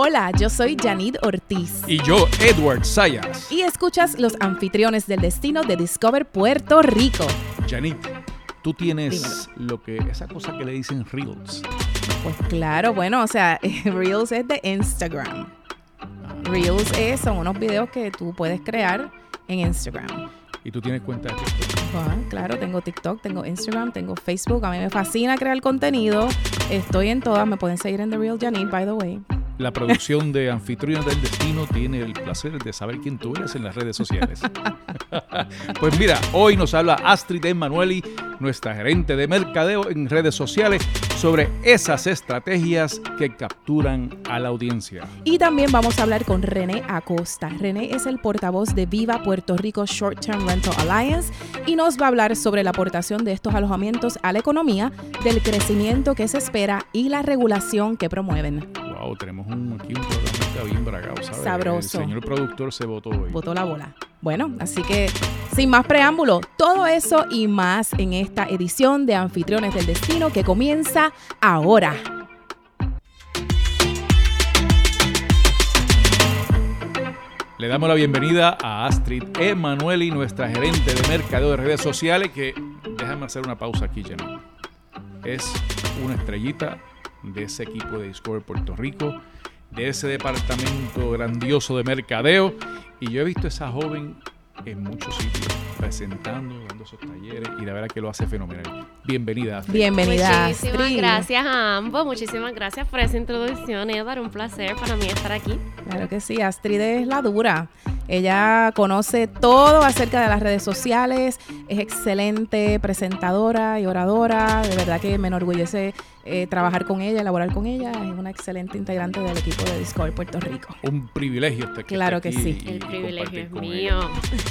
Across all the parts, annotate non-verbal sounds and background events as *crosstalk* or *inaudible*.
Hola, yo soy Janid Ortiz. Y yo, Edward Sayas. Y escuchas los anfitriones del destino de Discover Puerto Rico. Janid, tú tienes lo que, esa cosa que le dicen Reels. Pues claro, bueno, o sea, *laughs* Reels es de Instagram. Reels es, son unos videos que tú puedes crear en Instagram. ¿Y tú tienes cuenta de TikTok? Ah, claro, tengo TikTok, tengo Instagram, tengo Facebook. A mí me fascina crear contenido. Estoy en todas. Me pueden seguir en The Real Janine, by the way. La producción de Anfitrión del Destino tiene el placer de saber quién tú eres en las redes sociales. *laughs* pues mira, hoy nos habla Astrid Emanueli, nuestra gerente de mercadeo en redes sociales, sobre esas estrategias que capturan a la audiencia. Y también vamos a hablar con René Acosta. René es el portavoz de Viva Puerto Rico Short Term Rental Alliance y nos va a hablar sobre la aportación de estos alojamientos a la economía, del crecimiento que se espera y la regulación que promueven. Wow, tenemos un, aquí un programa bien bragado, ¿sabes? Sabroso. El señor productor se votó hoy. Votó la bola. Bueno, así que sin más preámbulo, todo eso y más en esta edición de Anfitriones del Destino que comienza ahora. Le damos la bienvenida a Astrid Emanueli, nuestra gerente de mercadeo de redes sociales, que déjame hacer una pausa aquí, Jenny. Es una estrellita de ese equipo de Discover Puerto Rico, de ese departamento grandioso de mercadeo. Y yo he visto a esa joven en muchos sitios, presentando, dando esos talleres y la verdad que lo hace fenomenal. Bienvenida. Bienvenida. Muchísimas gracias a ambos, muchísimas gracias por esa introducción, Edward, un placer para mí estar aquí. Claro que sí, Astrid es la dura. Ella conoce todo acerca de las redes sociales, es excelente presentadora y oradora, de verdad que me enorgullece eh, trabajar con ella, elaborar con ella, es una excelente integrante del equipo de Discovery Puerto Rico. Un privilegio estar aquí. Claro que sí. El privilegio es mío.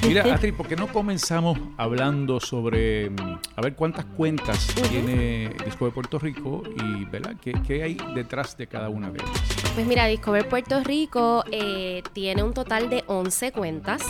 Mira, *laughs* Astrid, ¿por qué no comenzamos hablando sobre, mm, a ver cuántas cuentas tiene Discover Puerto Rico y, ¿verdad? ¿Qué, ¿Qué, hay detrás de cada una de ellas? Pues mira, Discover Puerto Rico eh, tiene un total de 11 cuentas.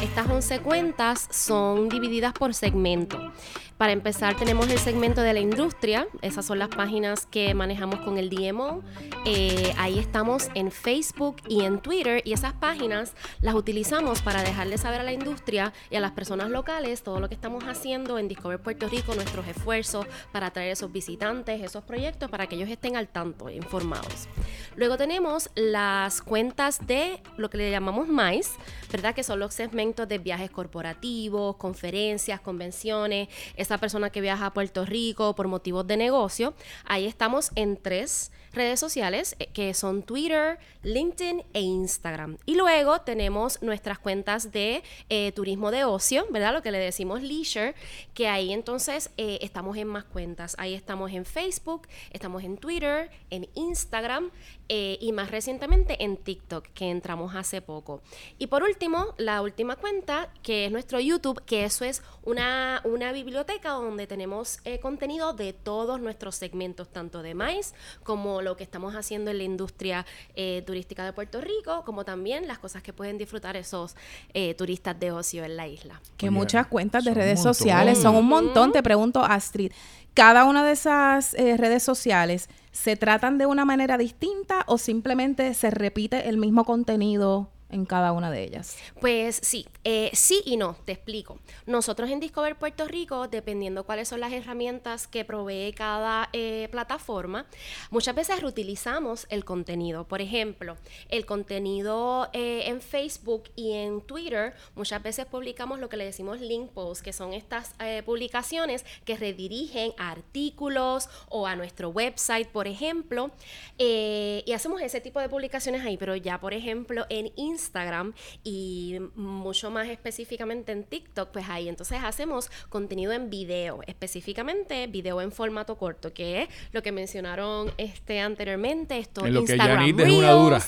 Estas 11 cuentas son divididas por segmento. Para empezar, tenemos el segmento de la industria. Esas son las páginas que manejamos con el DMO. Eh, ahí estamos en Facebook y en Twitter. Y esas páginas las utilizamos para dejarle saber a la industria y a las personas locales todo lo que estamos haciendo en Discover Puerto Rico, nuestros esfuerzos para atraer esos visitantes, esos proyectos, para que ellos estén al tanto, informados. Luego tenemos las cuentas de lo que le llamamos MICE, ¿verdad? Que son los segmentos de viajes corporativos, conferencias, convenciones esa persona que viaja a Puerto Rico por motivos de negocio. Ahí estamos en tres redes sociales eh, que son Twitter, LinkedIn e Instagram. Y luego tenemos nuestras cuentas de eh, turismo de ocio, ¿verdad? Lo que le decimos leisure, que ahí entonces eh, estamos en más cuentas. Ahí estamos en Facebook, estamos en Twitter, en Instagram y más recientemente en TikTok, que entramos hace poco. Y por último, la última cuenta, que es nuestro YouTube, que eso es una, una biblioteca donde tenemos contenido de todos nuestros segmentos, tanto de Mais como lo que estamos haciendo en la industria eh, turística de Puerto Rico, como también las cosas que pueden disfrutar esos eh, turistas de ocio en la isla. Que muchas cuentas de redes sociales son un montón. Te pregunto, Astrid, ¿cada una de esas eh, redes sociales se tratan de una manera distinta o simplemente se repite el mismo contenido en cada una de ellas? Pues sí, eh, sí y no, te explico. Nosotros en Discover Puerto Rico, dependiendo cuáles son las herramientas que provee cada eh, plataforma, muchas veces reutilizamos el contenido. Por ejemplo, el contenido eh, en Facebook y en Twitter, muchas veces publicamos lo que le decimos link posts, que son estas publicaciones que redirigen a artículos o a nuestro website, por ejemplo, y hacemos ese tipo de publicaciones ahí, pero ya, por ejemplo, en Instagram, y mucho más específicamente en TikTok, pues ahí entonces hacemos contenido en video, específicamente video en formato corto, que es lo que mencionaron este anteriormente, esto en lo Instagram que es una dura.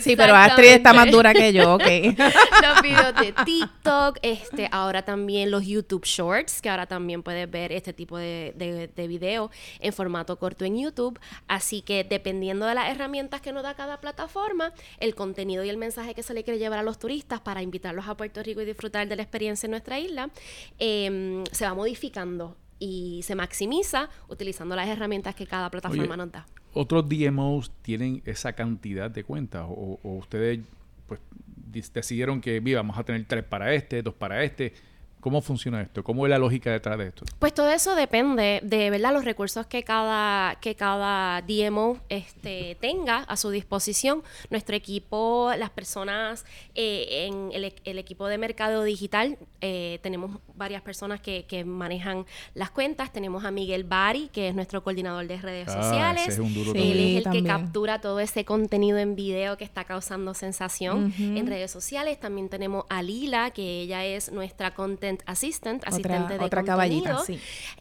Sí, pero Astrid está más dura que yo, ok. *laughs* Los videos de TikTok, este, ahora también los YouTube Shorts, que ahora también puedes ver este tipo de, de, de video en formato corto en YouTube. Así que dependiendo de las herramientas que nos da cada plataforma, el contenido y el mensaje que se le quiere llevar a los turistas para invitarlos a Puerto Rico y disfrutar de la experiencia en nuestra isla, em, se va modificando y se maximiza utilizando las herramientas que cada plataforma Oye, nos da. ¿Otros DMOs tienen esa cantidad de cuentas? ¿O, o ustedes pues decidieron que "Mira, vamos a tener tres para este, dos para este? ¿Cómo funciona esto? ¿Cómo es la lógica detrás de esto? Pues todo eso depende de verdad los recursos que cada, que cada DMO este, tenga a su disposición. Nuestro equipo, las personas eh, en el, e- el equipo de mercado digital, eh, tenemos varias personas que, que manejan las cuentas. Tenemos a Miguel Bari, que es nuestro coordinador de redes Ah, sociales. ese es un duro Sí. Él es el también. que captura todo ese contenido en video que está causando sensación Ujú. en redes sociales. También tenemos a Lila, que ella es nuestra content assistant, asistente Otra, de otra contenido, caballita, sí.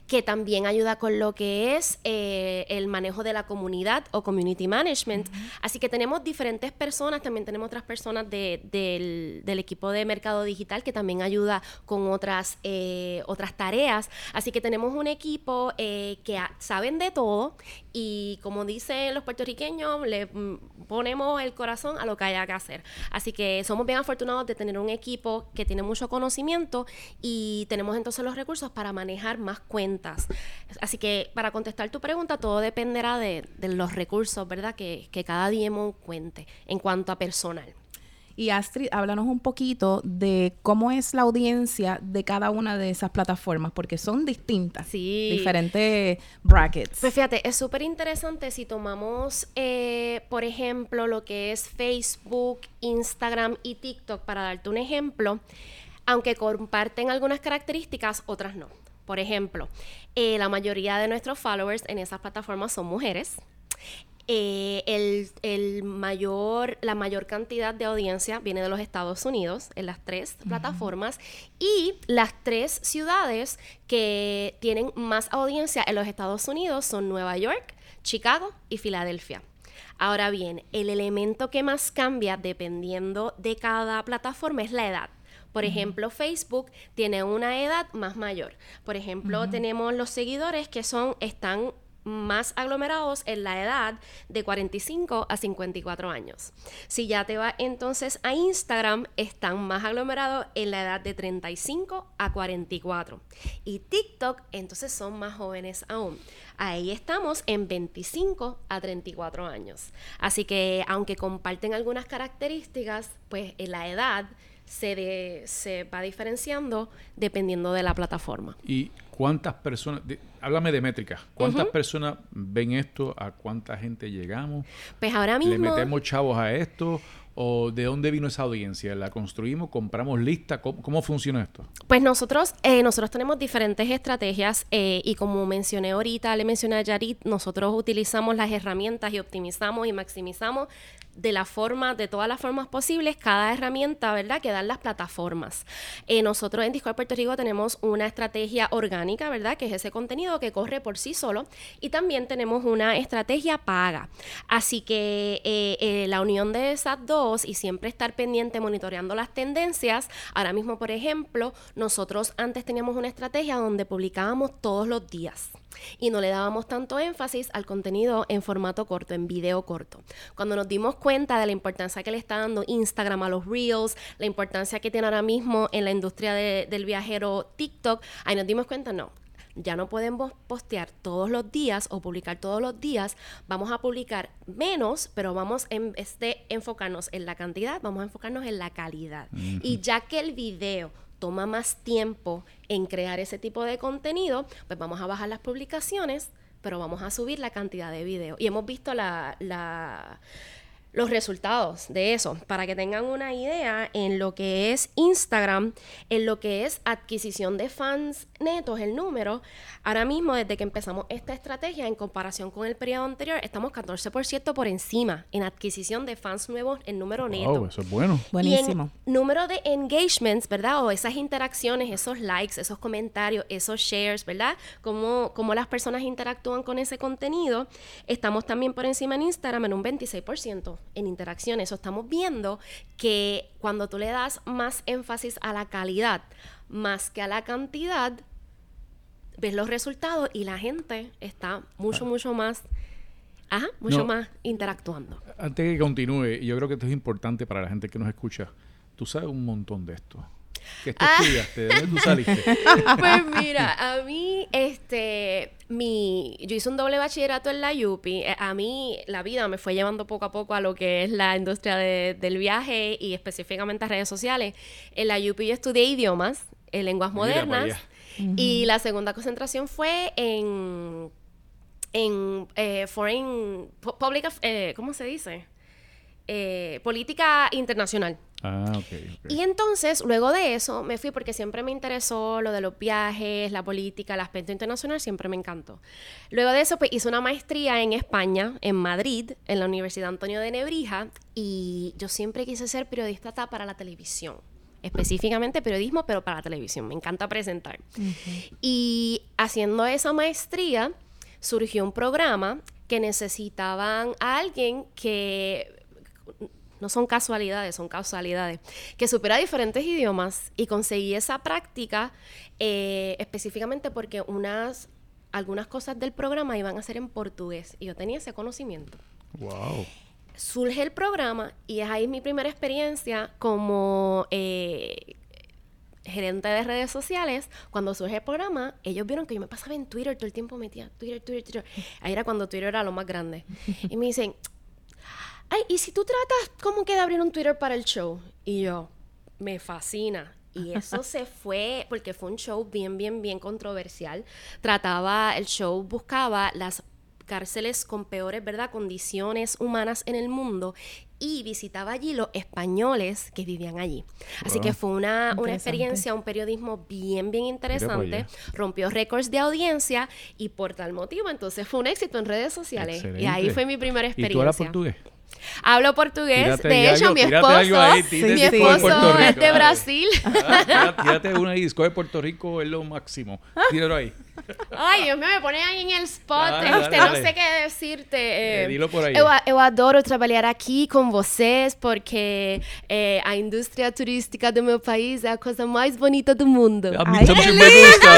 que también ayuda con lo que es eh, el manejo de la comunidad o community management. Así que tenemos diferentes personas, también tenemos otras personas de- del, del equipo de mercado digital que también ayuda con otras, eh, otras tareas. Así que tenemos un equipo eh, que a- saben de todo y como dicen los puertorriqueños, le mm, ponemos el corazón a lo que haya que hacer. Así que somos bien afortunados de tener un equipo que tiene mucho conocimiento y tenemos entonces los recursos para manejar más cuentas. Así que para contestar tu pregunta, todo dependerá de, de los recursos, ¿verdad? Que, que cada DMO cuente en cuanto a personal. Y Astrid, háblanos un poquito de cómo es la audiencia de cada una de esas plataformas, porque son distintas. Sí. Diferentes brackets. Pues fíjate, es súper interesante si tomamos, eh, por ejemplo, lo que es Facebook, Instagram y TikTok, para darte un ejemplo, aunque comparten algunas características, otras no. Por ejemplo, eh, la mayoría de nuestros followers en esas plataformas son mujeres. Eh, el, el mayor, la mayor cantidad de audiencia viene de los Estados Unidos en las tres plataformas y las tres ciudades que tienen más audiencia en los Estados Unidos son Nueva York, Chicago y Filadelfia. Ahora bien, el elemento que más cambia dependiendo de cada plataforma es la edad. Por ejemplo, Facebook tiene una edad más mayor. Por ejemplo, tenemos los seguidores que son están más aglomerados en la edad de 45 a 54 años. Si ya te va entonces a Instagram, están más aglomerados en la edad de 35 a 44. Y TikTok, entonces son más jóvenes aún. Ahí estamos en 25 a 34 años. Así que aunque comparten algunas características, pues en la edad se, de- se va diferenciando dependiendo de la plataforma. ¿Y cuántas personas, de- háblame de métricas, cuántas personas ven esto, a cuánta gente llegamos, Pues ahora le mismo... metemos chavos a esto, o de dónde vino esa audiencia, la construimos, compramos lista, ¿cómo, cómo funciona esto? Pues nosotros, eh, nosotros tenemos diferentes estrategias eh, y como mencioné ahorita, le mencioné a Yarit, nosotros utilizamos las herramientas y optimizamos y maximizamos de la forma, de todas las formas posibles, cada herramienta, ¿verdad? Que dan las plataformas. Eh, nosotros en Discord Puerto Rico tenemos una estrategia orgánica, ¿verdad? Que es ese contenido que corre por sí solo. Y también tenemos una estrategia paga. Así que eh, eh, la unión de esas dos y siempre estar pendiente monitoreando las tendencias. Ahora mismo, por ejemplo, nosotros antes teníamos una estrategia donde publicábamos todos los días y no le dábamos tanto énfasis al contenido en formato corto, en video corto. Cuando nos dimos cuenta de la importancia que le está dando Instagram a los Reels, la importancia que tiene ahora mismo en la industria de- del viajero TikTok, ahí nos dimos cuenta, no. Ya no podemos postear todos los días o publicar todos los días. Vamos a publicar menos, pero vamos en vez de enfocarnos en la cantidad, vamos a enfocarnos en la calidad. Y ya que el video toma más tiempo en crear ese tipo de contenido, pues vamos a bajar las publicaciones, pero vamos a subir la cantidad de video. Y hemos visto la, la- los resultados de eso, para que tengan una idea en lo que es Instagram, en lo que es adquisición de fans netos, el número. Ahora mismo, desde que empezamos esta estrategia, en comparación con el periodo anterior, estamos 14% por encima en adquisición de fans nuevos en número neto. Wow, eso es bueno. Buenísimo. Y en número de engagements, ¿verdad? O esas interacciones, esos likes, esos comentarios, esos shares, ¿verdad? Cómo, cómo las personas interactúan con ese contenido. Estamos también por encima en Instagram en un 26% en interacciones. Eso estamos viendo que cuando tú le das más énfasis a la calidad más que a la cantidad, ves los resultados y la gente está mucho, mucho más, ajá, mucho No. más interactuando. Antes que continúe, yo creo que esto es importante para la gente que nos escucha, tú sabes un montón de esto. ¿Qué tú estudiaste? ¿De dónde tú saliste? *laughs* Pues mira, a mí, este, mi, yo hice un doble bachillerato en la UPI. Eh, A mí la vida me fue llevando poco a poco a lo que es la industria de- del viaje y específicamente a redes sociales. En la UPI yo estudié idiomas, en lenguas modernas. Y la segunda concentración fue en, en eh, foreign, pu- public, eh, ¿cómo se dice? Eh, política internacional. Ah, ok. ok. Y entonces, luego de eso, me fui porque siempre me interesó lo de los viajes, la política, el aspecto internacional, siempre me encantó. Luego de eso, pues hice una maestría en España, en Madrid, en la Universidad Antonio de Nebrija, y yo siempre quise ser periodista ta- para la televisión. Específicamente periodismo, pero para la televisión. Me encanta presentar. Y haciendo esa maestría, surgió un programa que necesitaban a alguien que no son casualidades, son causalidades, que supera diferentes idiomas y conseguí esa práctica eh, específicamente porque unas, algunas cosas del programa iban a ser en portugués y yo tenía ese conocimiento. Wow. Surge el programa y es ahí mi primera experiencia como eh, gerente de redes sociales. Cuando surge el programa, ellos vieron que yo me pasaba en Twitter todo el tiempo metía Twitter, Twitter, Twitter. Ahí era cuando Twitter era lo más grande. Y me dicen, ay, ¿y si tú tratas como que de abrir un Twitter para el show? Y yo, me fascina. Y eso *laughs* se fue porque fue un show bien, bien, bien controversial. Trataba, el show buscaba las cárceles con peores, ¿verdad?, condiciones humanas en el mundo y visitaba allí los españoles que vivían allí. Así Wow. que fue una, una experiencia, un periodismo bien, bien interesante. Rompió récords de audiencia y por tal motivo, entonces fue un éxito en redes sociales. Y ahí fue mi primera ¿Y experiencia. tú hablas portugués? Hablo portugués. Tírate de hecho, algo, mi tírate esposo, ahí, mi tírate algo de esposo es de. Brasil. Ah, tírate- tírate una y Discover Puerto Rico es lo máximo. Tíralo ahí. Ay, Dios mío, me pone ahí en el spot. Dale, este, dale, no dale. sé qué decirte. Eh, dilo por aí. Eu, eu adoro trabalhar aqui com vocês porque eh, a indústria turística do meu país é a coisa mais bonita do mundo. A mí Ay, también qué me gusta.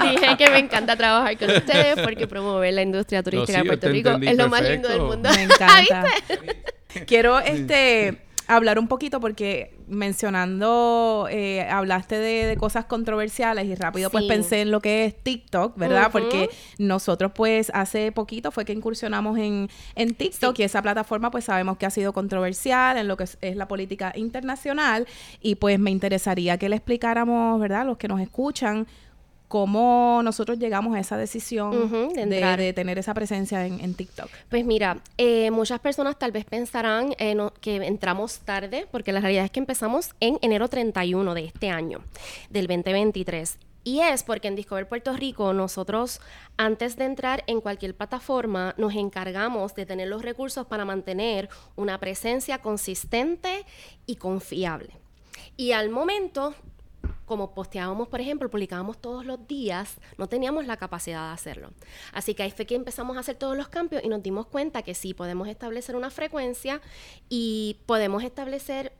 *laughs* Dije que me encanta trabajar con ustedes porque promover la industria turística sí, de Puerto Rico entendí es lo más lindo del perfecto. mundo. Me encanta. *laughs* Quiero este hablar un poquito porque mencionando, eh, hablaste de, de cosas controversiales y rápido pues pensé en lo que es TikTok, ¿verdad? Porque nosotros pues hace poquito fue que incursionamos en, en TikTok Sí. y esa plataforma pues sabemos que ha sido controversial en lo que es, es la política internacional y pues me interesaría que le explicáramos, ¿verdad? Los que nos escuchan cómo nosotros llegamos a esa decisión de de, entrar. de tener esa presencia en, en TikTok. Pues mira, eh, muchas personas tal vez pensarán eh, no- que entramos tarde, porque la realidad es que empezamos en enero 31 de este año, del 2023. Y es porque en Discover Puerto Rico nosotros, antes de entrar en cualquier plataforma, nos encargamos de tener los recursos para mantener una presencia consistente y confiable. Y al momento, como posteábamos, por ejemplo, publicábamos todos los días, no teníamos la capacidad de hacerlo. Así que ahí fue que empezamos a hacer todos los cambios y nos dimos cuenta que sí, podemos establecer una frecuencia y podemos establecer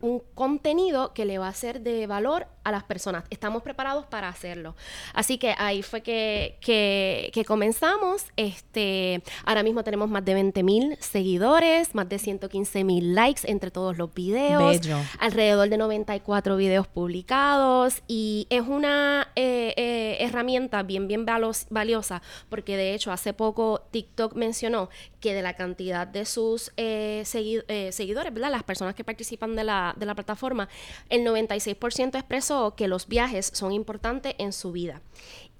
un contenido que le va a ser de valor a las personas. Estamos preparados para hacerlo. Así que ahí fue que, que, que comenzamos. Este, ahora mismo tenemos más de 20 mil seguidores, más de 115 mil likes entre todos los videos Bello. alrededor de 94 videos publicados y es una eh, eh, herramienta bien, bien valiosa porque de hecho hace poco TikTok mencionó que de la cantidad de sus eh, segui- eh, seguidores, ¿verdad? Las personas que participan de la, de la plataforma, el 96% expresó que los viajes son importantes en su vida.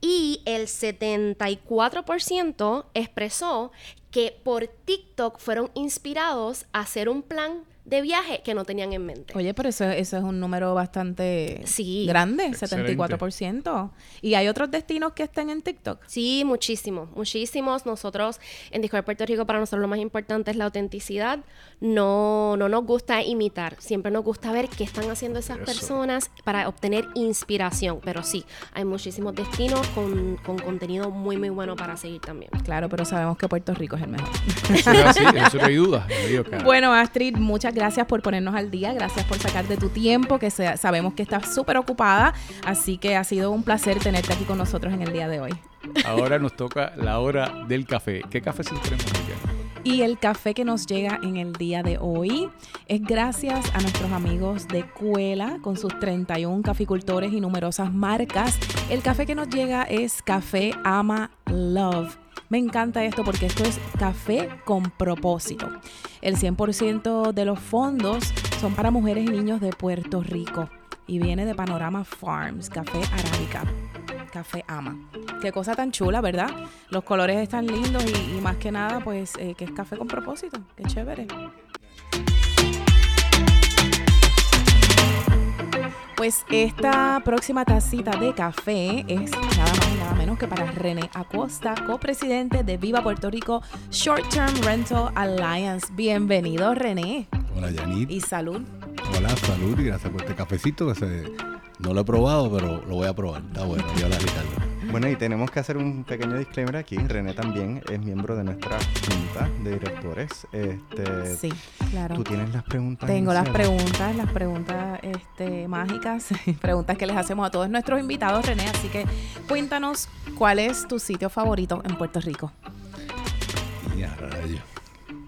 Y el 74% expresó que por TikTok fueron inspirados a hacer un plan de viaje que no tenían en mente. Oye, pero eso, eso es un número bastante Sí. grande, Excelente. 74%. ¿Y hay otros destinos que estén en TikTok? Sí, muchísimos, muchísimos. Nosotros en Discover Puerto Rico para nosotros lo más importante es la autenticidad. No, no nos gusta imitar, siempre nos gusta ver qué están haciendo esas Eso. personas para obtener inspiración. Pero sí, hay muchísimos destinos con, con contenido muy, muy bueno para seguir también. Claro, pero sabemos que Puerto Rico es el mejor. Eso es así, eso no hay duda. Lo digo, cara. Bueno, Astrid, muchas gracias por ponernos al día, gracias por sacar de tu tiempo, que sea- sabemos que estás súper ocupada, así que ha sido un placer tenerte aquí con nosotros en el día de hoy. Ahora nos toca la hora del café. ¿Qué café sí tenemos? Y el café que nos llega en el día de hoy es gracias a nuestros amigos de Cuela con sus 31 caficultores y numerosas marcas. El café que nos llega es Café Ama Love. Me encanta esto porque esto es café con propósito. El 100% de los fondos son para mujeres y niños de Puerto Rico y viene de Panorama Farms, café arábica. Café Ama. Qué cosa tan chula, ¿verdad? Los colores están lindos y, más que nada, pues, eh, que es café con propósito. Qué chévere. Pues esta próxima tacita de café es nada más y nada menos que para René Acosta, copresidente de Viva Puerto Rico Short Term Rental Alliance. Bienvenido, René. Hola, Yanit. Y salud. Hola, salud y gracias por este cafecito que se, no lo he probado, pero lo voy a probar. Está bueno. Y hola, Ricardo. Bueno, y tenemos que hacer un pequeño disclaimer aquí. René también es miembro de nuestra junta de directores. Este, sí, claro. ¿Tú tienes las preguntas? Tengo las preguntas, las preguntas este, mágicas, *laughs* preguntas que les hacemos a todos nuestros invitados, René. Así que cuéntanos cuál es tu sitio favorito en Puerto Rico. Ya, rayo.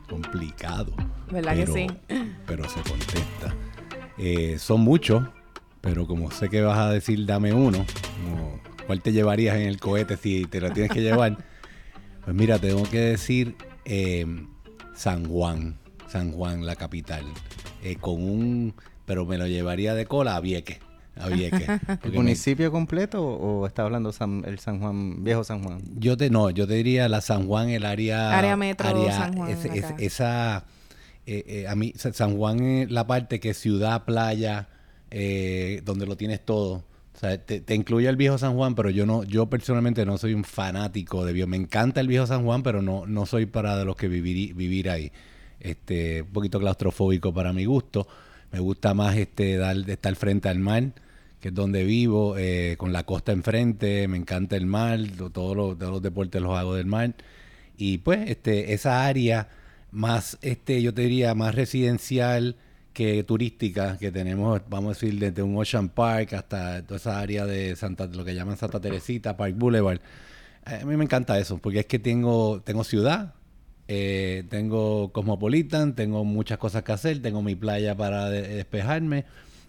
Complicado. ¿Verdad que sí? Pero se contesta. Eh, son muchos, pero como sé que vas a decir dame uno, como ¿Cuál te llevarías en el cohete si te lo tienes que llevar? *laughs* Pues mira, tengo que decir eh, San Juan, San Juan, la capital, eh, con un, pero me lo llevaría de cola a Vieques. A Vieques. *laughs* ¿El municipio completo o, está hablando el San Juan, viejo San Juan? Yo te, no, yo te diría la San Juan, el área... Área metro San Juan. esa, eh, a mí, San Juan es la parte que es ciudad, playa, donde lo tienes todo te, incluye el viejo San Juan, pero yo no, yo personalmente no soy un fanático de viejo. Me encanta el viejo San Juan, pero no, no soy para de los que vivir, vivir ahí. Este, un poquito claustrofóbico para mi gusto. Me gusta más este estar frente al mar, que es donde vivo, eh, con la costa enfrente. Me encanta el mar, todos los, todos los deportes los hago del mar. Y pues, este, esa área más, este, yo te diría, más residencial que turística que tenemos, vamos a decir, desde un Ocean Park hasta toda esa área de Santa, lo que llaman Santa Teresita, Park Boulevard. Eh, a mí me encanta eso, porque es que tengo, tengo ciudad, eh, tengo Cosmopolitan, tengo muchas cosas que hacer, tengo mi playa para despejarme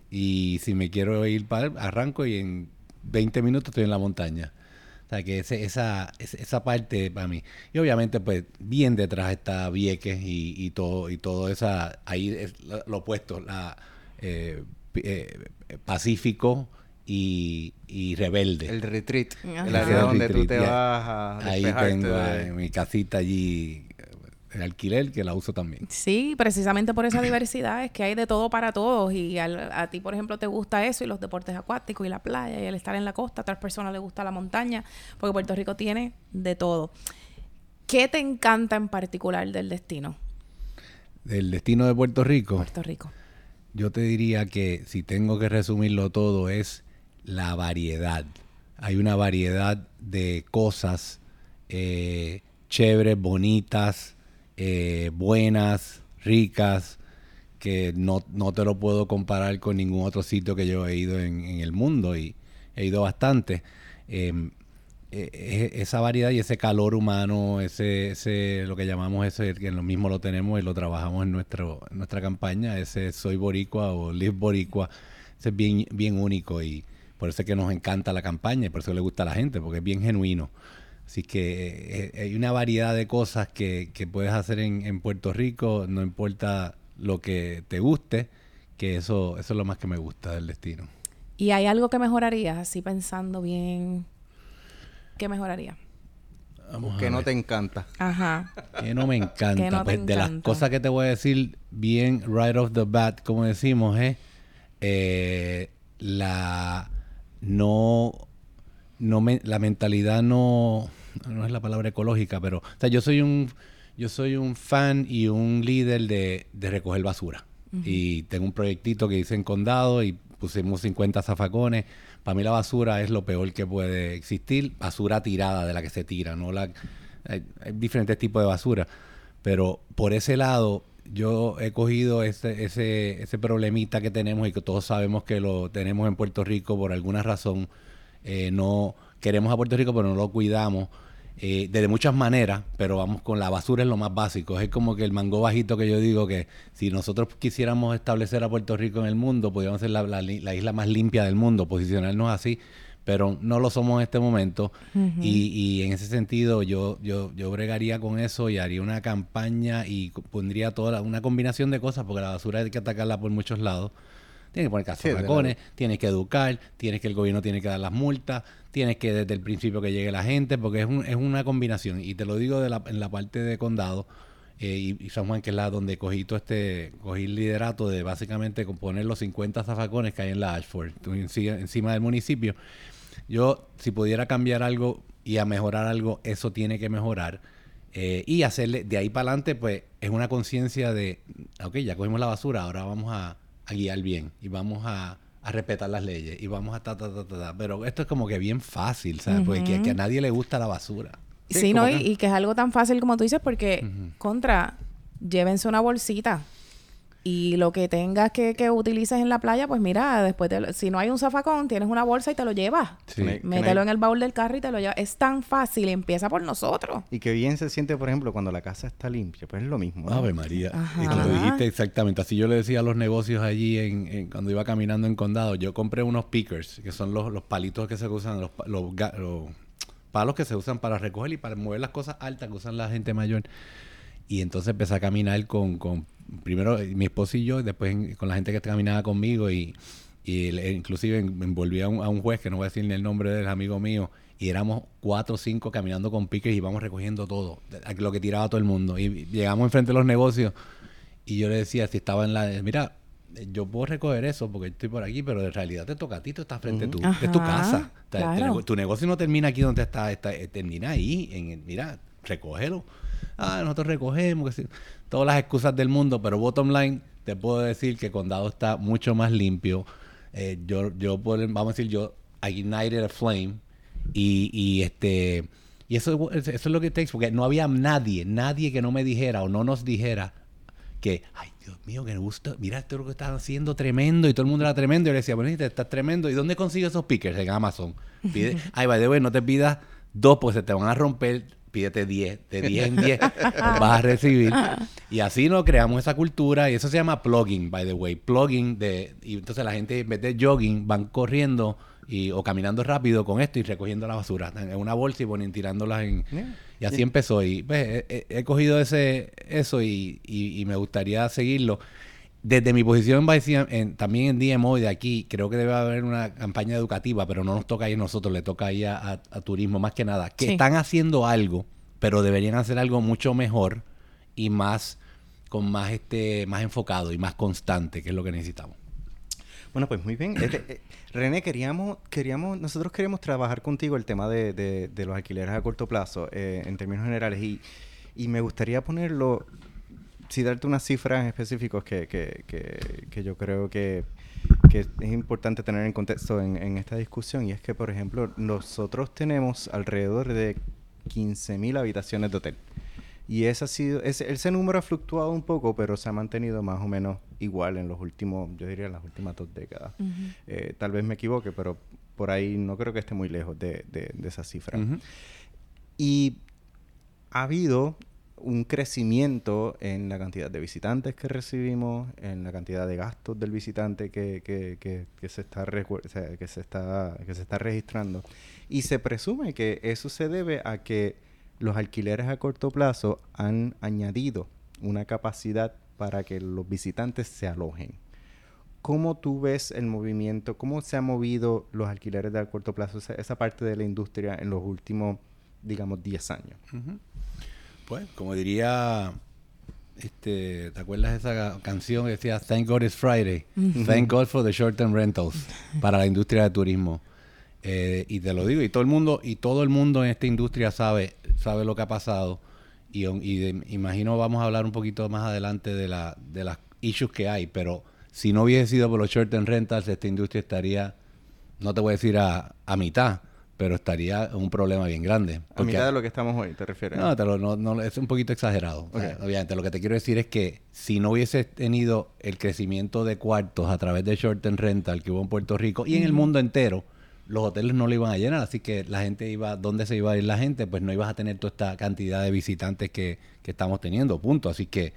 y si me quiero ir para arranco y en 20 minutos estoy en la montaña que esa, esa parte para mí. Y obviamente, pues, bien detrás está Vieques y, todo, y todo esa, ahí es lo, opuesto, la eh, eh, Pacífico y, Rebelde. El retreat, el área donde tú te vas a Ahí tengo mi casita allí el alquiler que la uso también. Sí, precisamente por esa diversidad es que hay de todo para todos y a ti, por ejemplo, te gusta eso y los deportes acuáticos y la playa y el estar en la costa, a otras personas les gusta la montaña, porque Puerto Rico tiene de todo. ¿Qué te encanta en particular del destino? Del destino de Puerto Rico. Puerto Rico. Yo te diría que si tengo que resumirlo todo es la variedad. Hay una variedad de cosas eh, chéveres, bonitas, eh, buenas, ricas, que no, te lo puedo comparar con ningún otro sitio que yo he ido en, el mundo y he ido bastante. Em, e, e, esa variedad y ese calor humano, ese, ese lo que llamamos ese, que lo mismo lo tenemos y lo trabajamos en, nuestro, nuestra campaña, ese Soy Boricua o Live Boricua, es bien, bien único y por eso es que nos encanta la campaña y por eso le gusta a la gente, porque es bien genuino. Así que eh, hay una variedad de cosas que, puedes hacer en, Puerto Rico, no importa lo que te guste, que eso, eso es lo más que me gusta del destino. ¿Y hay algo que mejorarías, así pensando bien? ¿Qué mejoraría? que no te encanta. Ajá. Que no me *laughs* encanta. pues de las cosas que te voy a decir bien right off the bat, como decimos, es eh, la no no me, la mentalidad no, no es la palabra ecológica, pero, o sea, yo soy un, yo soy un fan y un líder de, recoger basura. Y tengo un proyectito que hice en Condado y pusimos 50 zafacones. Para mí la basura es lo peor que puede existir. Basura tirada de la que se tira, ¿no? La, hay, diferentes tipos de basura. Pero por ese lado, yo he cogido ese, ese, ese problemita que tenemos y que todos sabemos que lo tenemos en Puerto Rico por alguna razón eh, no queremos a Puerto Rico, pero no lo cuidamos. eh, de muchas maneras, pero vamos con la basura es lo más básico. Es como que el mango bajito que yo digo que si nosotros quisiéramos establecer a Puerto Rico en el mundo, podríamos ser la, la- la isla más limpia del mundo, posicionarnos así, pero no lo somos en este momento. y, y en ese sentido yo, yo, yo bregaría con eso y haría una campaña y pondría toda la- una combinación de cosas, porque la basura hay que atacarla por muchos lados. Tienes que poner Sí, de cazoracones, tienes que educar, tienes que el gobierno tiene que dar las multas, tienes que desde el principio que llegue la gente, porque es, un- es una combinación. Y te lo digo de la, en la parte de condado eh, y, y San Juan, que es la donde cogí todo este, cogí el liderato de básicamente componer los 50 zafacones que hay en la Ashford, encima del municipio. Yo, si pudiera cambiar algo y a mejorar algo, eso tiene que mejorar. Eh, y hacerle, de ahí para adelante, pues, es una conciencia de, ok, ya cogimos la basura, ahora vamos a, a guiar bien y vamos a, a respetar las leyes y vamos a ta, ta, ta, ta, ta. Pero esto es como que bien fácil, ¿sabes? Porque que, que a nadie le gusta la basura. Sí, Sí, ¿no? que- y que es algo tan fácil como tú dices, porque contra, llévense una bolsita. Y lo que tengas que, que utilices en la playa, pues mira, después de, si no hay un zafacón, tienes una bolsa y te lo llevas. Sí. Mételo en el baúl del carro y te lo llevas. Es tan fácil, empieza por nosotros. Y que bien se siente, por ejemplo, cuando la casa está limpia. Pues es lo mismo. ¿no? Ave María. Ajá. Y lo dijiste exactamente. Así yo le decía a los negocios allí en, en- cuando iba caminando en condado. Yo compré unos pickers, que son los, los palitos que se usan, los, pa- los los palos que se usan para recoger y para mover las cosas altas que usan la gente mayor. Y entonces empecé a caminar con, con primero mi esposo y yo, y después con la gente que caminaba conmigo y, y el- inclusive envolví a un, a un juez, que no voy a decir ni el nombre del amigo mío, y éramos cuatro o cinco caminando con piques y íbamos recogiendo todo, lo que tiraba todo el mundo. Y llegamos enfrente de los negocios y yo le decía, si estaba en la... Mira, yo puedo recoger eso porque estoy por aquí, pero en realidad te toca a ti, tú estás frente a tú, es tu casa. Tu tu negocio no termina aquí donde está, está eh, termina ahí, en mira, recógelo. Ah, nosotros recogemos, que sí. todas las excusas del mundo, pero bottom line, te puedo decir que Condado está mucho más limpio. Eh, yo, yo por- vamos a decir, yo ignited a flame y, y este y eso, es- eso es lo que takes, porque no había nadie, nadie que no me dijera o no nos dijera que, ay, Dios mío, que me gusta, mira esto es lo que están haciendo tremendo, y todo el mundo era tremendo, y yo le decía, bueno, estás tremendo, ¿y dónde consigues esos pickers? En Amazon. Pide, *laughs* ay, by the way, no te pidas dos, pues se te van a romper, pídete 10, de 10 en 10 los vas a recibir. Y así nos creamos esa cultura, y eso se llama plugging, by the way, plugging, de, y entonces la gente en vez de jogging van corriendo y, o caminando rápido con esto y recogiendo la basura en una bolsa y ponen, tirándolas en... Yeah. Y así empezó. Y pues, he, he- he cogido ese, eso y, y- y me gustaría seguirlo. Desde mi posición en Vice- en- también en DMO de aquí, creo que debe haber una campaña educativa, pero no nos toca ahí a nosotros, le toca ahí a, a- a turismo más que nada. Que Sí. están haciendo algo, pero deberían hacer algo mucho mejor y más con más este más enfocado y más constante, que es lo que necesitamos. Bueno, pues muy bien. *coughs* Este, eh, René, queríamos, queríamos, nosotros queremos trabajar contigo el tema de, de- de los alquileres a corto plazo, eh, en términos generales, y, y me gustaría ponerlo, si darte unas cifras específicas que, que, que, que yo creo que, que es importante tener en contexto en, en esta discusión, y es que, por ejemplo, nosotros tenemos alrededor de 15.000 habitaciones de hotel. Y ese ha sido, ese, ese número ha fluctuado un poco, pero se ha mantenido más o menos igual en los últimos, yo diría, en las últimas dos décadas. Eh, tal vez me equivoque, pero por ahí no creo que esté muy lejos de, de- de esa cifra. Y ha habido un crecimiento en la cantidad de visitantes que recibimos, en la cantidad de gastos del visitante que, que- que- se, está que, se está, que se está registrando. Y se presume que eso se debe a que los alquileres a corto plazo han añadido una capacidad para que los visitantes se alojen. ¿Cómo tú ves el movimiento? ¿Cómo se han movido los alquileres a corto plazo, esa, parte de la industria en los últimos, digamos, 10 años? Pues, como diría, este, ¿te acuerdas de esa canción que decía Thank God it's Friday? Thank God for the short term rentals para la industria de turismo. Eh, y te lo digo, y todo el mundo, y todo el mundo en esta industria sabe, sabe lo que ha pasado. Y, y de- imagino vamos a hablar un poquito más adelante de la, de las issues que hay, pero si no hubiese sido por los short term rentals, esta industria estaría, no te voy a decir a, a mitad, pero estaría un problema bien grande. A mitad de lo que estamos hoy, ¿te refieres? no, te lo- no, no, es un poquito exagerado. O sea, Ok. obviamente, lo que te quiero decir es que si no hubiese tenido el crecimiento de cuartos a través de short term rental que hubo en Puerto Rico y en el mundo entero, los hoteles no lo iban a llenar, así que la gente iba, ¿dónde se iba a ir la gente? Pues no ibas a tener toda esta cantidad de visitantes que, que estamos teniendo, punto. Así que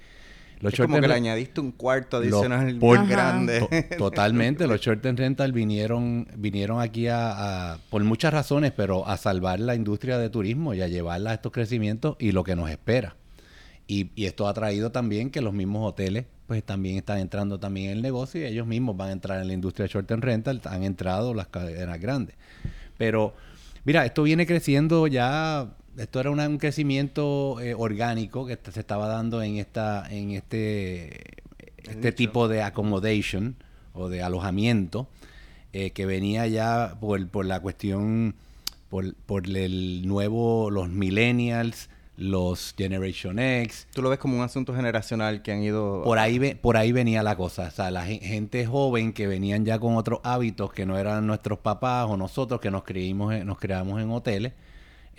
los es como que le añadiste un cuarto adicional por grande. *laughs* totalmente, los short term rental vinieron, vinieron aquí a, por muchas razones, pero a salvar la industria de turismo y a llevarla a estos crecimientos y lo que nos espera. Y, y esto ha traído también que los mismos hoteles pues también están entrando también en el negocio y ellos mismos van a entrar en la industria de short term rental, han entrado las cadenas grandes. Pero mira, esto viene creciendo ya, esto era un crecimiento eh, orgánico que se estaba dando en esta en este este tipo de accommodation o de alojamiento eh, que venía ya por, por la cuestión por, por el nuevo los millennials los Generation X. Tú lo ves como un asunto generacional que han ido... Por ahí, por ahí venía la cosa. O sea, la gente joven que venían ya con otros hábitos que no eran nuestros papás o nosotros que nos, creímos, nos creamos en hoteles.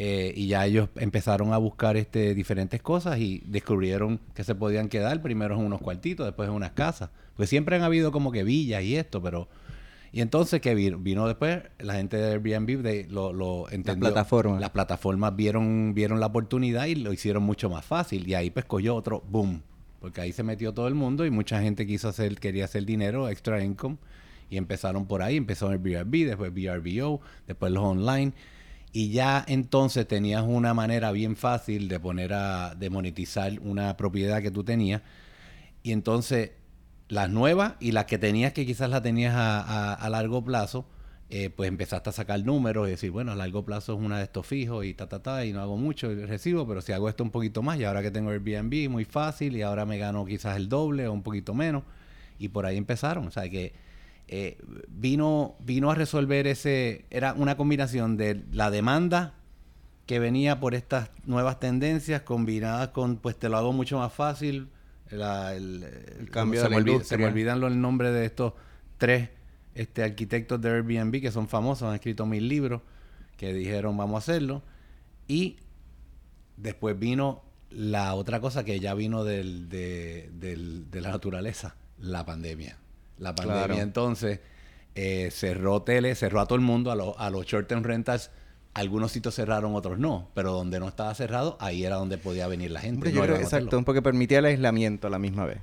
Eh, y ya ellos empezaron a buscar este, diferentes cosas y descubrieron que se podían quedar primero en unos cuartitos, después en unas casas. Pues siempre han habido como que villas y esto, pero y entonces que vino, después la gente de Airbnb de, lo, lo entendió. Las plataformas. Las plataformas vieron, vieron la oportunidad y lo hicieron mucho más fácil. Y ahí pues cogió otro boom. Porque ahí se metió todo el mundo y mucha gente quiso hacer, quería hacer dinero, extra income. Y empezaron por ahí, empezó el Airbnb, después VRBO, después los online. Y ya entonces tenías una manera bien fácil de poner a, de monetizar una propiedad que tú tenías. Y entonces las nuevas y las que tenías que quizás las tenías a, largo plazo, eh, pues empezaste a sacar números y decir, bueno, a largo plazo es una de estos fijos y ta, ta, ta, y no hago mucho y recibo, pero si hago esto un poquito más y ahora que tengo Airbnb, muy fácil y ahora me gano quizás el doble o un poquito menos. Y por ahí empezaron. O sea que eh, vino, vino a resolver ese, era una combinación de la demanda que venía por estas nuevas tendencias combinadas con, pues te lo hago mucho más fácil, el, cambio se, me se me olvidan los nombres de estos tres este, arquitectos de Airbnb que son famosos, han escrito mil libros, que dijeron vamos a hacerlo. Y después vino la otra cosa que ya vino del, de, la naturaleza, la pandemia. La pandemia entonces eh, cerró hoteles, cerró a todo el mundo, a, a los short-term rentals algunos sitios cerraron, otros no, pero donde no estaba cerrado, ahí era donde podía venir la gente. exacto, porque permitía el aislamiento a la misma vez.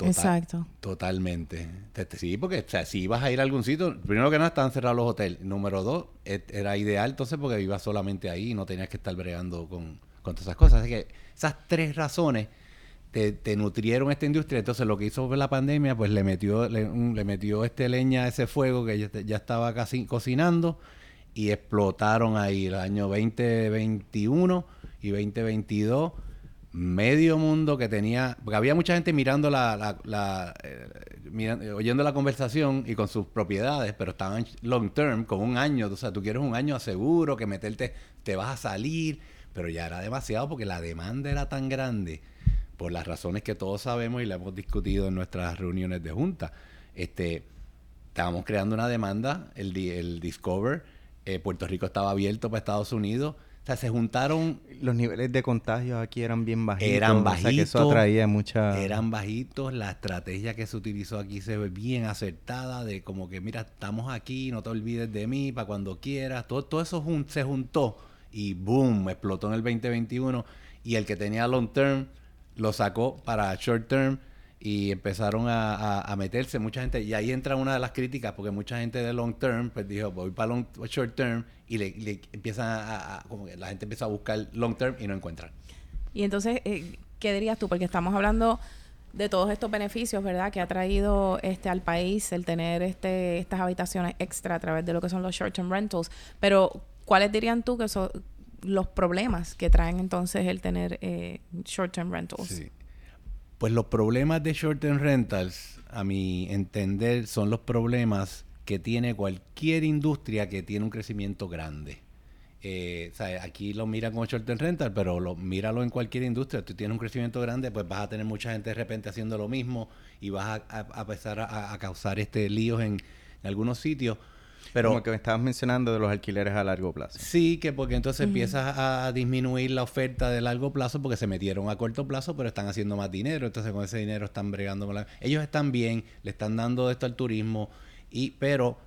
exacto. Totalmente. Sí, porque si ibas a ir a algún sitio, primero que nada estaban cerrados los hoteles. Número dos, e, era ideal entonces porque ibas solamente ahí y no tenías que estar bregando con, todas esas cosas. Así que esas tres razones te, nutrieron esta industria. Entonces lo que hizo la pandemia, pues le metió, le, metió este leña a ese fuego que ya, estaba casi cocinando y explotaron ahí el año 2021 y 2022 medio mundo que tenía, porque había mucha gente mirando la, la, eh, oyendo la conversación y con sus propiedades, pero estaban long term, con un año, o sea, tú quieres un año seguro, que meterte, te vas a salir, pero ya era demasiado porque la demanda era tan grande, por las razones que todos sabemos y la hemos discutido en nuestras reuniones de junta. Este, estábamos creando una demanda, el, el Discover, eh, Puerto Rico estaba abierto para Estados Unidos. O sea, se juntaron. Los niveles de contagio aquí eran bien bajitos. Eran bajitos. que eso atraía mucha. Eran bajitos. La estrategia que se utilizó aquí se ve bien acertada. De como que, mira, estamos aquí, no te olvides de mí para cuando quieras. Todo, todo eso se juntó y boom, explotó en el 2021. Y el que tenía long term lo sacó para short term y empezaron a, meterse mucha gente. Y ahí entra una de las críticas porque mucha gente de long term pues dijo voy para long short term y le, le empiezan a, como que la gente empieza a buscar long term y no encuentran. Y entonces eh, qué dirías tú porque estamos hablando de todos estos beneficios verdad que ha traído este al país el tener este estas habitaciones extra a través de lo que son los short term rentals. Pero cuáles dirían tú que son los problemas que traen entonces el tener eh, short term rentals sí. Pues los problemas de short term rentals, a mi entender, son los problemas que tiene cualquier industria que tiene un crecimiento grande. Eh, aquí lo miran como short term rental, pero lo, míralo en cualquier industria. Tú tienes un crecimiento grande, pues vas a tener mucha gente de repente haciendo lo mismo y vas a, empezar a, causar este líos en algunos sitios. Pero, Como que me estabas mencionando de los alquileres a largo plazo. Sí, que porque entonces empiezas a disminuir la oferta de largo plazo porque se metieron a corto plazo, pero están haciendo más dinero. Entonces con ese dinero están bregando con la... Ellos están bien, le están dando esto al turismo, y pero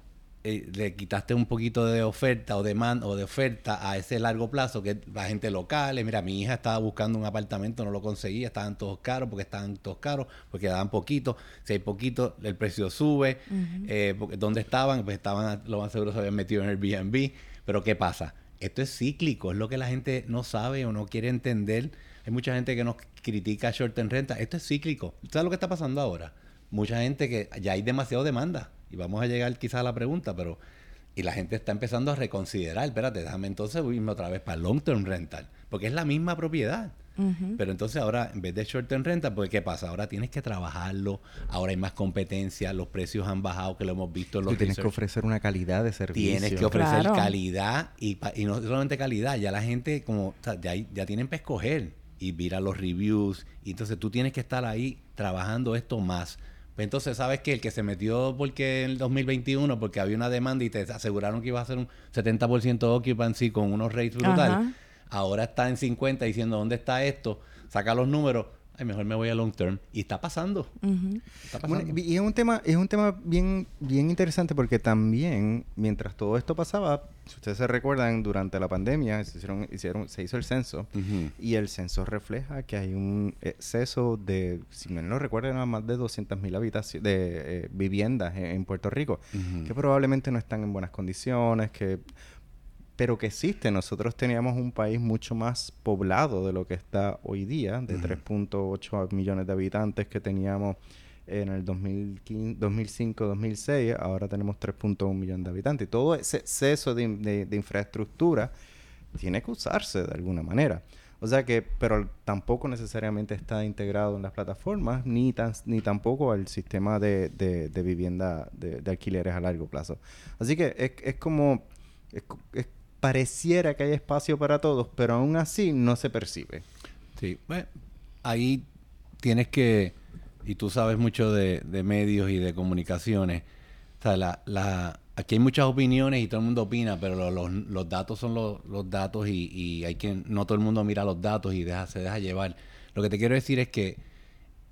eh, le quitaste un poquito de oferta o demanda o de oferta a ese largo plazo que la gente local, mira, mi hija estaba buscando un apartamento, no lo conseguía, estaban todos caros porque estaban todos caros, porque daban poquito, si hay poquito, el precio sube, eh, porque ¿dónde estaban? Pues estaban, lo más seguro se habían metido en el Airbnb, pero ¿qué pasa? Esto es cíclico, es lo que la gente no sabe o no quiere entender. Hay mucha gente que nos critica short en renta, esto es cíclico. ¿Sabes lo que está pasando ahora? Mucha gente que ya hay demasiado demanda y vamos a llegar quizás a la pregunta, pero y la gente está empezando a reconsiderar, espérate, déjame entonces irme otra vez para long term rental, porque es la misma propiedad. Pero entonces ahora, en vez de short term rental, pues ¿qué pasa? Ahora tienes que trabajarlo, ahora hay más competencia, los precios han bajado, que lo hemos visto en los Tú tienes que ofrecer una calidad de servicio. Tienes que ofrecer Claro. calidad y, pa- y no solamente calidad, ya la gente como o sea, ya, ya tienen para escoger y mirar los reviews y entonces tú tienes que estar ahí trabajando esto más. Pues entonces, ¿sabes qué? El que se metió porque en el 2021, porque había una demanda y te aseguraron que iba a ser un 70% occupancy con unos rates brutal, Ajá. ahora está en 50 diciendo, ¿dónde está esto? Saca los números, ay, mejor me voy a long term. Y está pasando. Está Bueno, pasando. y es un tema, es un tema bien, bien interesante porque también, mientras todo esto pasaba, si ustedes se recuerdan, durante la pandemia se hicieron, hicieron, se hizo el censo y el censo refleja que hay un exceso de, si no recuerdo, eran más de 200.000 habitaciones de eh, viviendas en, en Puerto Rico que probablemente no están en buenas condiciones, que pero que existe. Nosotros teníamos un país mucho más poblado de lo que está hoy día, de 3.8 millones de habitantes que teníamos en el 2015 2005-2006, ahora tenemos 3.1 millones de habitantes. Y todo ese exceso de, de- de infraestructura tiene que usarse de alguna manera. O sea que, pero tampoco necesariamente está integrado en las plataformas, ni tan, ni tampoco al sistema de, de- de vivienda de, de alquileres a largo plazo. Así que es, es como, es co- es- pareciera que hay espacio para todos, pero aún así no se percibe. Sí, bueno, ahí tienes que, y tú sabes mucho de, de medios y de comunicaciones, o sea, la, la, aquí hay muchas opiniones y todo el mundo opina, pero lo- los, los datos son los, datos y, y hay que, no todo el mundo mira los datos y se deja llevar. Lo que te quiero decir es que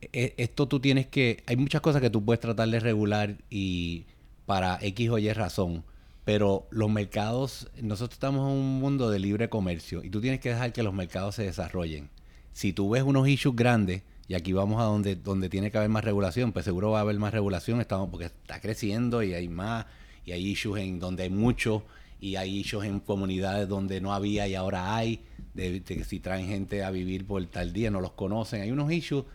e- esto tú tienes que, hay muchas cosas que tú puedes tratar de regular y para X o Y razón, pero los mercados, nosotros estamos en un mundo de libre comercio y tú tienes que dejar que los mercados se desarrollen. Si tú ves unos issues grandes, y aquí vamos a donde, donde tiene que haber más regulación, pues seguro va a haber más regulación, estamos, porque está creciendo y hay más, y hay issues en donde hay mucho, y hay issues en comunidades donde no había y ahora hay, de, que si traen gente a vivir por tal día, no los conocen. Hay unos issues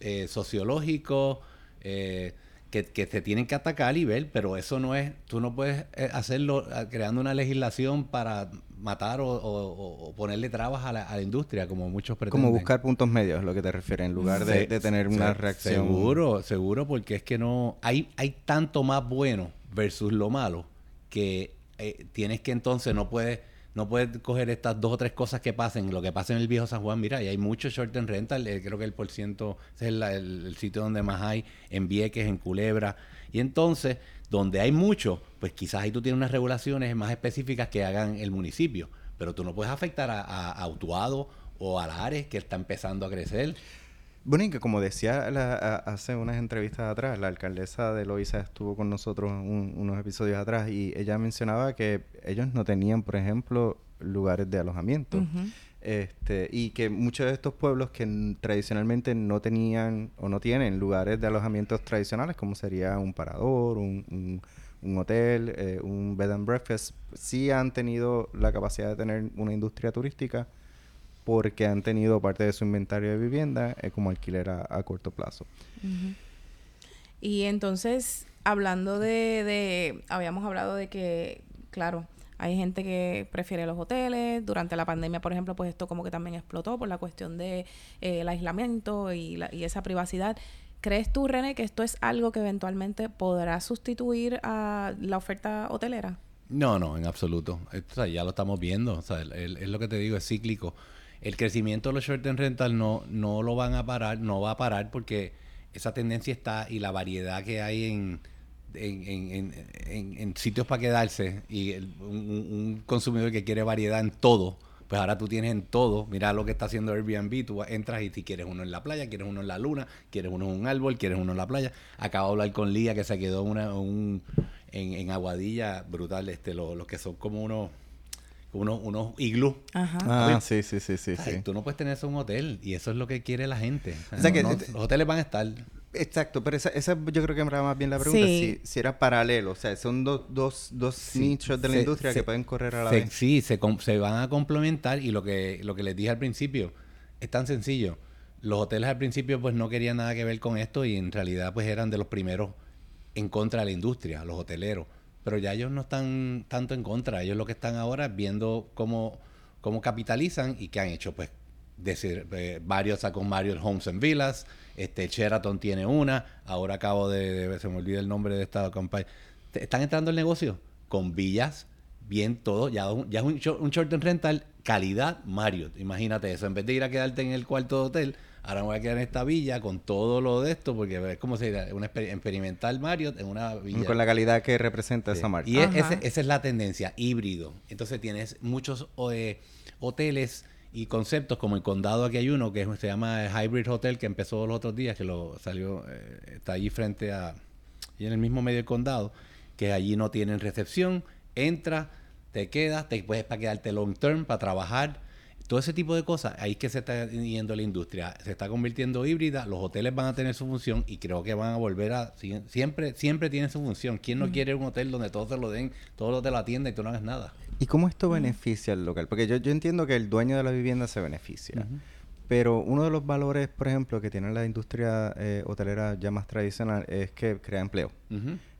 eh, sociológicos eh, que, que se tienen que atacar y ver, pero eso no es, tú no puedes eh, hacerlo eh, creando una legislación para matar o, o- ponerle trabas a la, a la industria, como muchos pretenden. Como buscar puntos medios, lo que te refieres, en lugar de, Se- de tener se- una reacción. Seguro, seguro, porque es que no. Hay, hay tanto más bueno versus lo malo que eh, tienes que entonces no puedes. No puedes coger estas dos o tres cosas que pasen, lo que pasa en el viejo San Juan, mira, y hay mucho short en rental, eh, creo que el por ciento es el, sitio donde más hay, en Vieques, en Culebra, y entonces, donde hay mucho, pues quizás ahí tú tienes unas regulaciones más específicas que hagan el municipio, pero tú no puedes afectar a, a, a Utuado o a Lares, que está empezando a crecer. Bueno, y que como decía la- a- hace unas entrevistas atrás, la alcaldesa de Loíza estuvo con nosotros un- unos episodios atrás y ella mencionaba que ellos no tenían, por ejemplo, lugares de alojamiento. Este, y que muchos de estos pueblos que tradicionalmente no tenían o no tienen lugares de alojamientos tradicionales, como sería un parador, un, un- un hotel, eh, un bed and breakfast, sí han tenido la capacidad de tener una industria turística porque han tenido parte de su inventario de vivienda eh, como alquiler a, a corto plazo. Y entonces, hablando de, de, habíamos hablado de que, claro, hay gente que prefiere los hoteles. Durante la pandemia, por ejemplo, pues esto como que también explotó por la cuestión de eh, el aislamiento y, la- y esa privacidad. ¿Crees tú, René, que esto es algo que eventualmente podrá sustituir a la oferta hotelera? No, no, en absoluto. Esto, o sea, ya lo estamos viendo. O sea, el- el- es lo que te digo, es cíclico. El crecimiento de los short term rental no, no lo van a parar, no va a parar porque esa tendencia está y la variedad que hay en, en, en- en- en- sitios para quedarse y un, consumidor que quiere variedad en todo, pues ahora tú tienes en todo, mira lo que está haciendo Airbnb, tú entras y si quieres uno en la playa, quieres uno en la luna, quieres uno en un árbol, quieres uno en la playa. Acabo de hablar con Lía que se quedó una, un, en, Aguadilla, brutal, este, los que son como unos unos, unos iglú. Ajá. Ah, sí, sí, sí, sí, Ay, sí. Tú no puedes tener eso en un hotel y eso es lo que quiere la gente. O sea que- No- los hoteles van a estar. Exacto, pero esa, esa yo creo que era más bien la pregunta, Sí. si, si era paralelo, o sea, son dos dos, dos Sí. nichos de la Se- industria se- que pueden correr a la se- vez. Sí, se, com- se van a complementar y lo que, lo que les dije al principio es tan sencillo. Los hoteles al principio pues no querían nada que ver con esto y en realidad pues eran de los primeros en contra de la industria, los hoteleros. Pero ya ellos no están tanto en contra, ellos lo que están ahora es viendo cómo, cómo capitalizan y qué han hecho. Pues decir, eh, varios sacó Marriott Homes and Villas, este Sheraton tiene una, ahora acabo de, de- se me olvida el nombre de esta compañía. Te- Están entrando al negocio con villas, bien todo, ya, ya es un, un short term rental, calidad Marriott. Imagínate eso, en vez de ir a quedarte en el cuarto de hotel, ahora me voy a quedar en esta villa con todo lo de esto, porque es como se diría, una exper- experimental Marriott en una villa. Con la calidad que representa Sí. esa marca. Y es- ese- esa es la tendencia, híbrido. Entonces tienes muchos eh, hoteles y conceptos, como el condado aquí hay uno que es- se llama Hybrid Hotel, que empezó los otros días, que lo salió, eh, está allí frente a, y en el mismo medio del condado, que allí no tienen recepción, entras, te quedas, te puedes para quedarte long term, para trabajar. Todo ese tipo de cosas, ahí es que se está yendo la industria. Se está convirtiendo híbrida, los hoteles van a tener su función y creo que van a volver a... sie- Siempre siempre tienen su función. ¿Quién no quiere un hotel donde todos te lo den, todos te lo atienden y tú no hagas nada? ¿Y cómo esto beneficia al local? Porque yo, yo entiendo que el dueño de la vivienda se beneficia. Pero uno de los valores, por ejemplo, que tiene la industria eh, hotelera ya más tradicional es que crea empleo.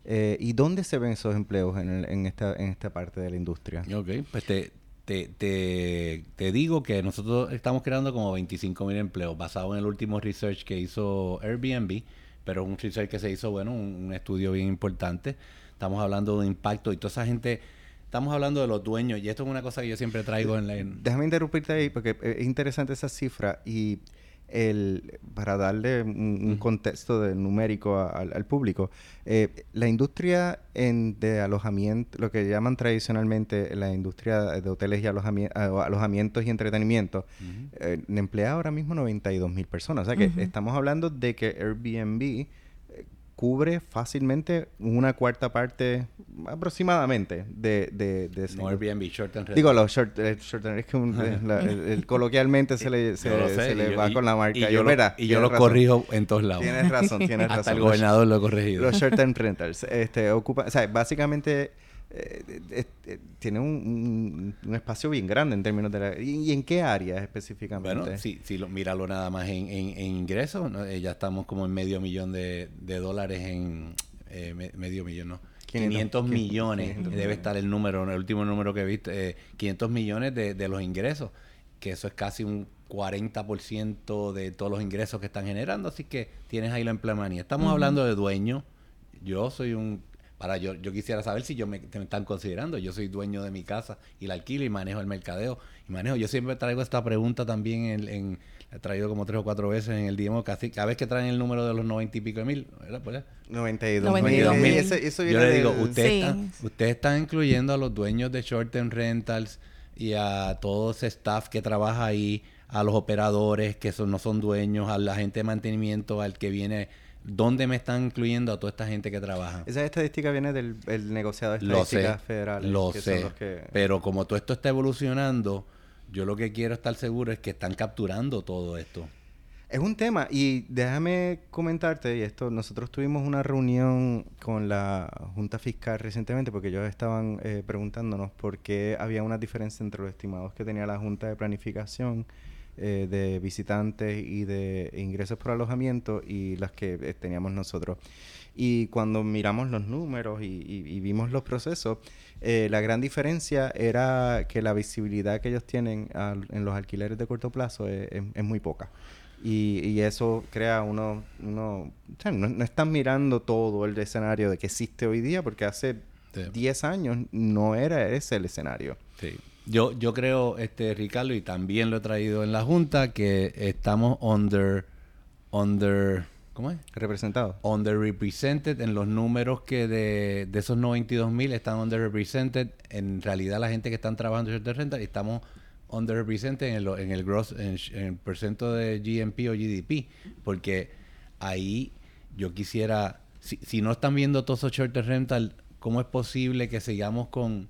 Eh, ¿Y dónde se ven esos empleos en, el- en, esta, en esta parte de la industria? Ok, pues te, te, te, te digo que nosotros estamos creando como 25 mil empleos basado en el último research que hizo Airbnb, pero un research que se hizo, bueno, un, estudio bien importante. Estamos hablando de impacto y toda esa gente, estamos hablando de los dueños y esto es una cosa que yo siempre traigo en la... Déjame interrumpirte ahí porque es interesante esa cifra y el, para darle un, un contexto de numérico a- al, al público, eh, la industria en, de alojamiento, lo que llaman tradicionalmente la industria de hoteles y alojami- alojamientos y entretenimiento, eh, emplea ahora mismo 92 mil personas. O sea que estamos hablando de que Airbnb cubre fácilmente una cuarta parte aproximadamente de, de, de no Airbnb, short and Digo, los short, eh, short term, es que un- eh, la- el, el- *laughs* coloquialmente se le, se, sé, le yo- va y- con la marca. Y Yo, yo, lo, mira, y yo lo razón. corrijo en todos lados. Tienes razón, tienes razón. *laughs* Hasta el Los- gobernador lo ha corregido. Los short term *laughs* rentals este, ocupa, o sea, básicamente eh, eh, eh, tiene un, un- un espacio bien grande en términos de la... ¿Y, y en qué áreas específicamente? Bueno, si, si lo, míralo nada más en, en- en ingresos, ¿no? Eh, ya estamos como en medio millón de, de dólares en eh, me- medio millón, ¿no? 500, 500 millones, 500 debe estar el número, el último número que viste, eh, 500 millones de, de los ingresos, que eso es casi un 40% de todos los ingresos que están generando, así que tienes ahí la empleomanía. Estamos hablando de dueño, yo soy un, para yo, yo quisiera saber si yo me, están considerando, yo soy dueño de mi casa y la alquilo y manejo el mercadeo y manejo, yo siempre traigo esta pregunta también en, en- la he traído como tres o cuatro veces en el DMO, casi, cada vez que traen el número de los 90 y pico de mil, ¿verdad? Pues, 92 92 mil. Ese- eso yo le digo, del- ustedes, Sí. están, ustedes están incluyendo a los dueños de short term rentals y a todo ese staff que trabaja ahí, a los operadores que son, no son dueños, a la gente de mantenimiento, al que viene. ¿Dónde me están incluyendo a toda esta gente que trabaja? Esa estadística viene del el negociado de Lo sé, estadísticas federales. lo que son sé. los que- Pero como todo esto está evolucionando, yo lo que quiero estar seguro es que están capturando todo esto. Es un tema y déjame comentarte, y esto, nosotros tuvimos una reunión con la Junta Fiscal recientemente porque ellos estaban eh, preguntándonos por qué había una diferencia entre los estimados que tenía la Junta de Planificación eh, de visitantes y de ingresos por alojamiento y las que eh, teníamos nosotros. Y cuando miramos los números y, y- y vimos los procesos, eh, la gran diferencia era que la visibilidad que ellos tienen en los alquileres de corto plazo es, es- es muy poca. Y, y eso crea uno, uno o sea, no, no están mirando todo el escenario de que existe hoy día, porque hace Sí. 10 años no era ese el escenario. Sí. Yo, yo creo, este Ricardo, y también lo he traído en la Junta, que estamos under, under, ¿cómo es? Representado. Underrepresented en los números que de, de esos 92 mil están underrepresented. En realidad la gente que están trabajando en de renta estamos underrepresented en el, en el gross, en, en el porcentaje de GNP o GDP, porque ahí yo quisiera, si, si no están viendo todos esos short rental, ¿cómo es posible que sigamos con...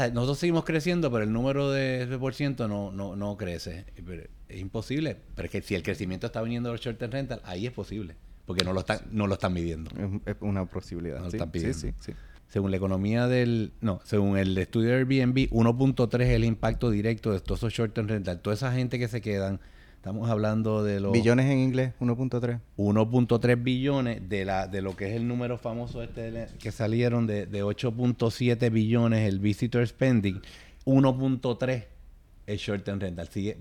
sea, nosotros seguimos creciendo, pero el número de ese por ciento no, no, no crece. Pero es imposible. Pero es que si el crecimiento está viniendo de los short rental, ahí es posible. Porque no lo están, no lo están midiendo. Es, una posibilidad. No lo sí, están sí, pidiendo. sí, sí. Según la economía del... No, según el estudio de Airbnb, 1.3 es el impacto directo de todos esos short rental. Toda esa gente que se quedan, estamos hablando de los... Billones en inglés, 1.3. 1.3 billones de la de lo que es el número famoso este de que salieron de, de 8.7 billones el visitor spending 1.3 el short term rental sigue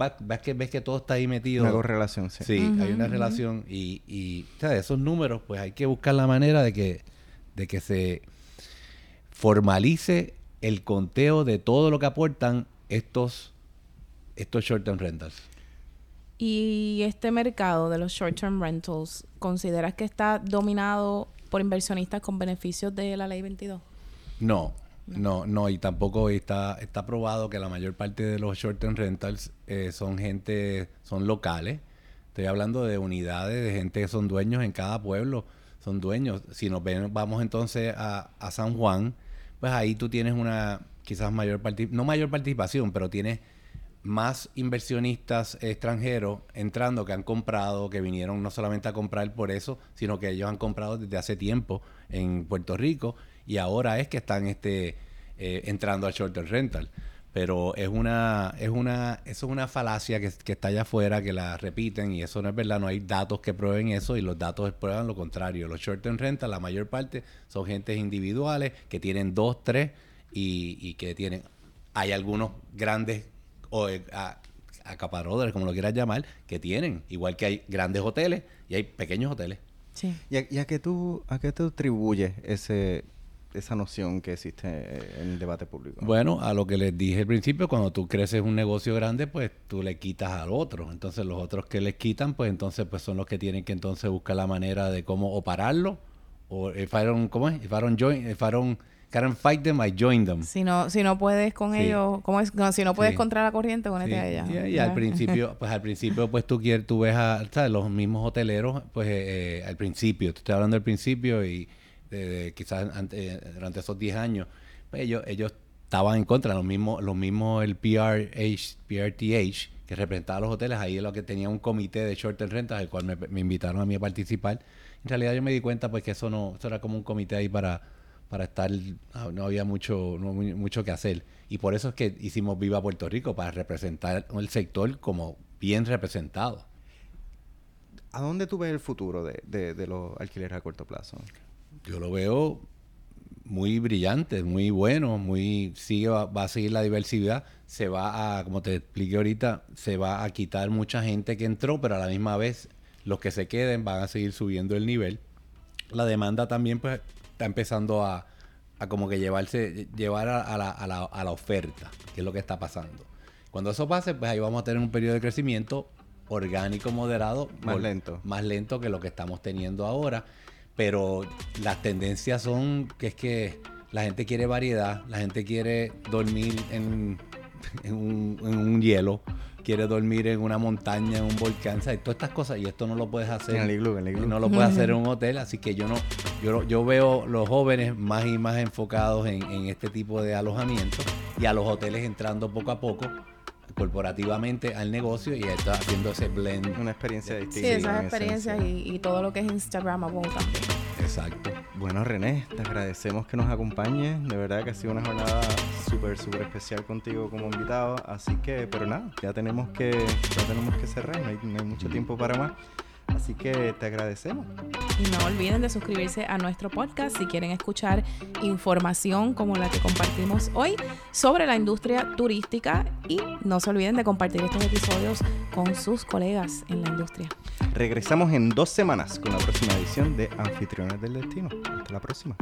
va- ves que ves que todo está ahí metido Una correlación, sí. sí hay una relación y, y o sea, esos números pues hay que buscar la manera de que de que se formalice el conteo de todo lo que aportan estos estos short term rentals Y este mercado de los short-term rentals, ¿consideras que está dominado por inversionistas con beneficios de la ley 22? No, no, no, y tampoco está, está probado que la mayor parte de los short-term rentals eh, son gente, son locales. Estoy hablando de unidades, de gente que son dueños en cada pueblo, son dueños. Si nos ven, vamos entonces a, a San Juan, pues ahí tú tienes una quizás mayor participación, no mayor participación, pero tienes más inversionistas extranjeros entrando que han comprado, que vinieron no solamente a comprar por eso, sino que ellos han comprado desde hace tiempo en Puerto Rico y ahora es que están este eh, entrando al short term rental. Pero es una, es una, eso es una falacia que, que está allá afuera, que la repiten y eso no es verdad, no hay datos que prueben eso y los datos prueban lo contrario. Los short term rental, la mayor parte son gentes individuales que tienen dos, tres y, y que tienen, hay algunos grandes o eh, a- acaparadores, como lo quieras llamar, que tienen, igual que hay grandes hoteles y hay pequeños hoteles. Sí. ¿Y a, y a qué tú, a qué tú atribuyes ese, esa noción que existe eh, en el debate público? Bueno, a lo que les dije al principio, cuando tú creces un negocio grande, pues tú le quitas al otro. Entonces los otros que les quitan, pues entonces pues son los que tienen que entonces buscar la manera de cómo o pararlo o if I don't, ¿cómo es? If I don't join, if I don't can't fight them, I join them. Si no, si no puedes con Sí. ellos, ¿cómo es? No, si no puedes Sí. contra la corriente, ponete Sí, a ella. Y, y al principio, *laughs* pues al principio, pues tú quieres, tú ves a ¿sabes? los mismos hoteleros, pues eh, eh, al principio, te estoy hablando del principio y de quizás ante- eh, durante esos 10 años, pues ellos, ellos estaban en contra, los mismos, los mismos el PRH, PRTH, que representaba los hoteles, ahí lo que tenía un comité de short term rentas, el cual me, me invitaron a mí a participar. En realidad yo me di cuenta pues que eso no, eso era como un comité ahí para, para estar, ah, no había mucho, no mu- mucho que hacer. Y por eso es que hicimos Viva Puerto Rico, para representar el sector como bien representado. ¿A dónde tú ves el futuro de, de- de los alquileres a corto plazo? Yo lo veo muy brillante, muy bueno, muy sigue va, va a seguir la diversidad, se va a, como te expliqué ahorita, se va a quitar mucha gente que entró, pero a la misma vez los que se queden van a seguir subiendo el nivel. La demanda también pues está empezando a, a como que llevarse llevar a, a la, a la- a la oferta, que es lo que está pasando. Cuando eso pase, pues ahí vamos a tener un periodo de crecimiento orgánico moderado, Más por- lento. más lento que lo que estamos teniendo ahora, pero las tendencias son que es que la gente quiere variedad, la gente quiere dormir en, *laughs* en un, en un hielo, quiere dormir en una montaña, en un volcán, ¿sabes? todas estas cosas y esto no lo puedes hacer. En el iglú, en el iglú. No lo puedes hacer en un hotel, así que yo no, yo, yo veo los jóvenes más y más enfocados en, en este tipo de alojamientos y a los hoteles entrando poco a poco corporativamente al negocio y está haciendo ese blend. Una experiencia Sí, distinta. esas en experiencias y, y todo lo que es Instagramable también. Exacto. Bueno, René, te agradecemos que nos acompañes. De verdad que ha sido una jornada súper, súper especial contigo como invitado. Así que, pero nada, ya tenemos que, ya tenemos que cerrar. No hay, no hay mucho tiempo para más. Así que te agradecemos. Y no olviden de suscribirse a nuestro podcast si quieren escuchar información como la que compartimos hoy sobre la industria turística y no se olviden de compartir estos episodios con sus colegas en la industria. Regresamos en dos semanas con la próxima edición de Anfitriones del Destino. Hasta la próxima.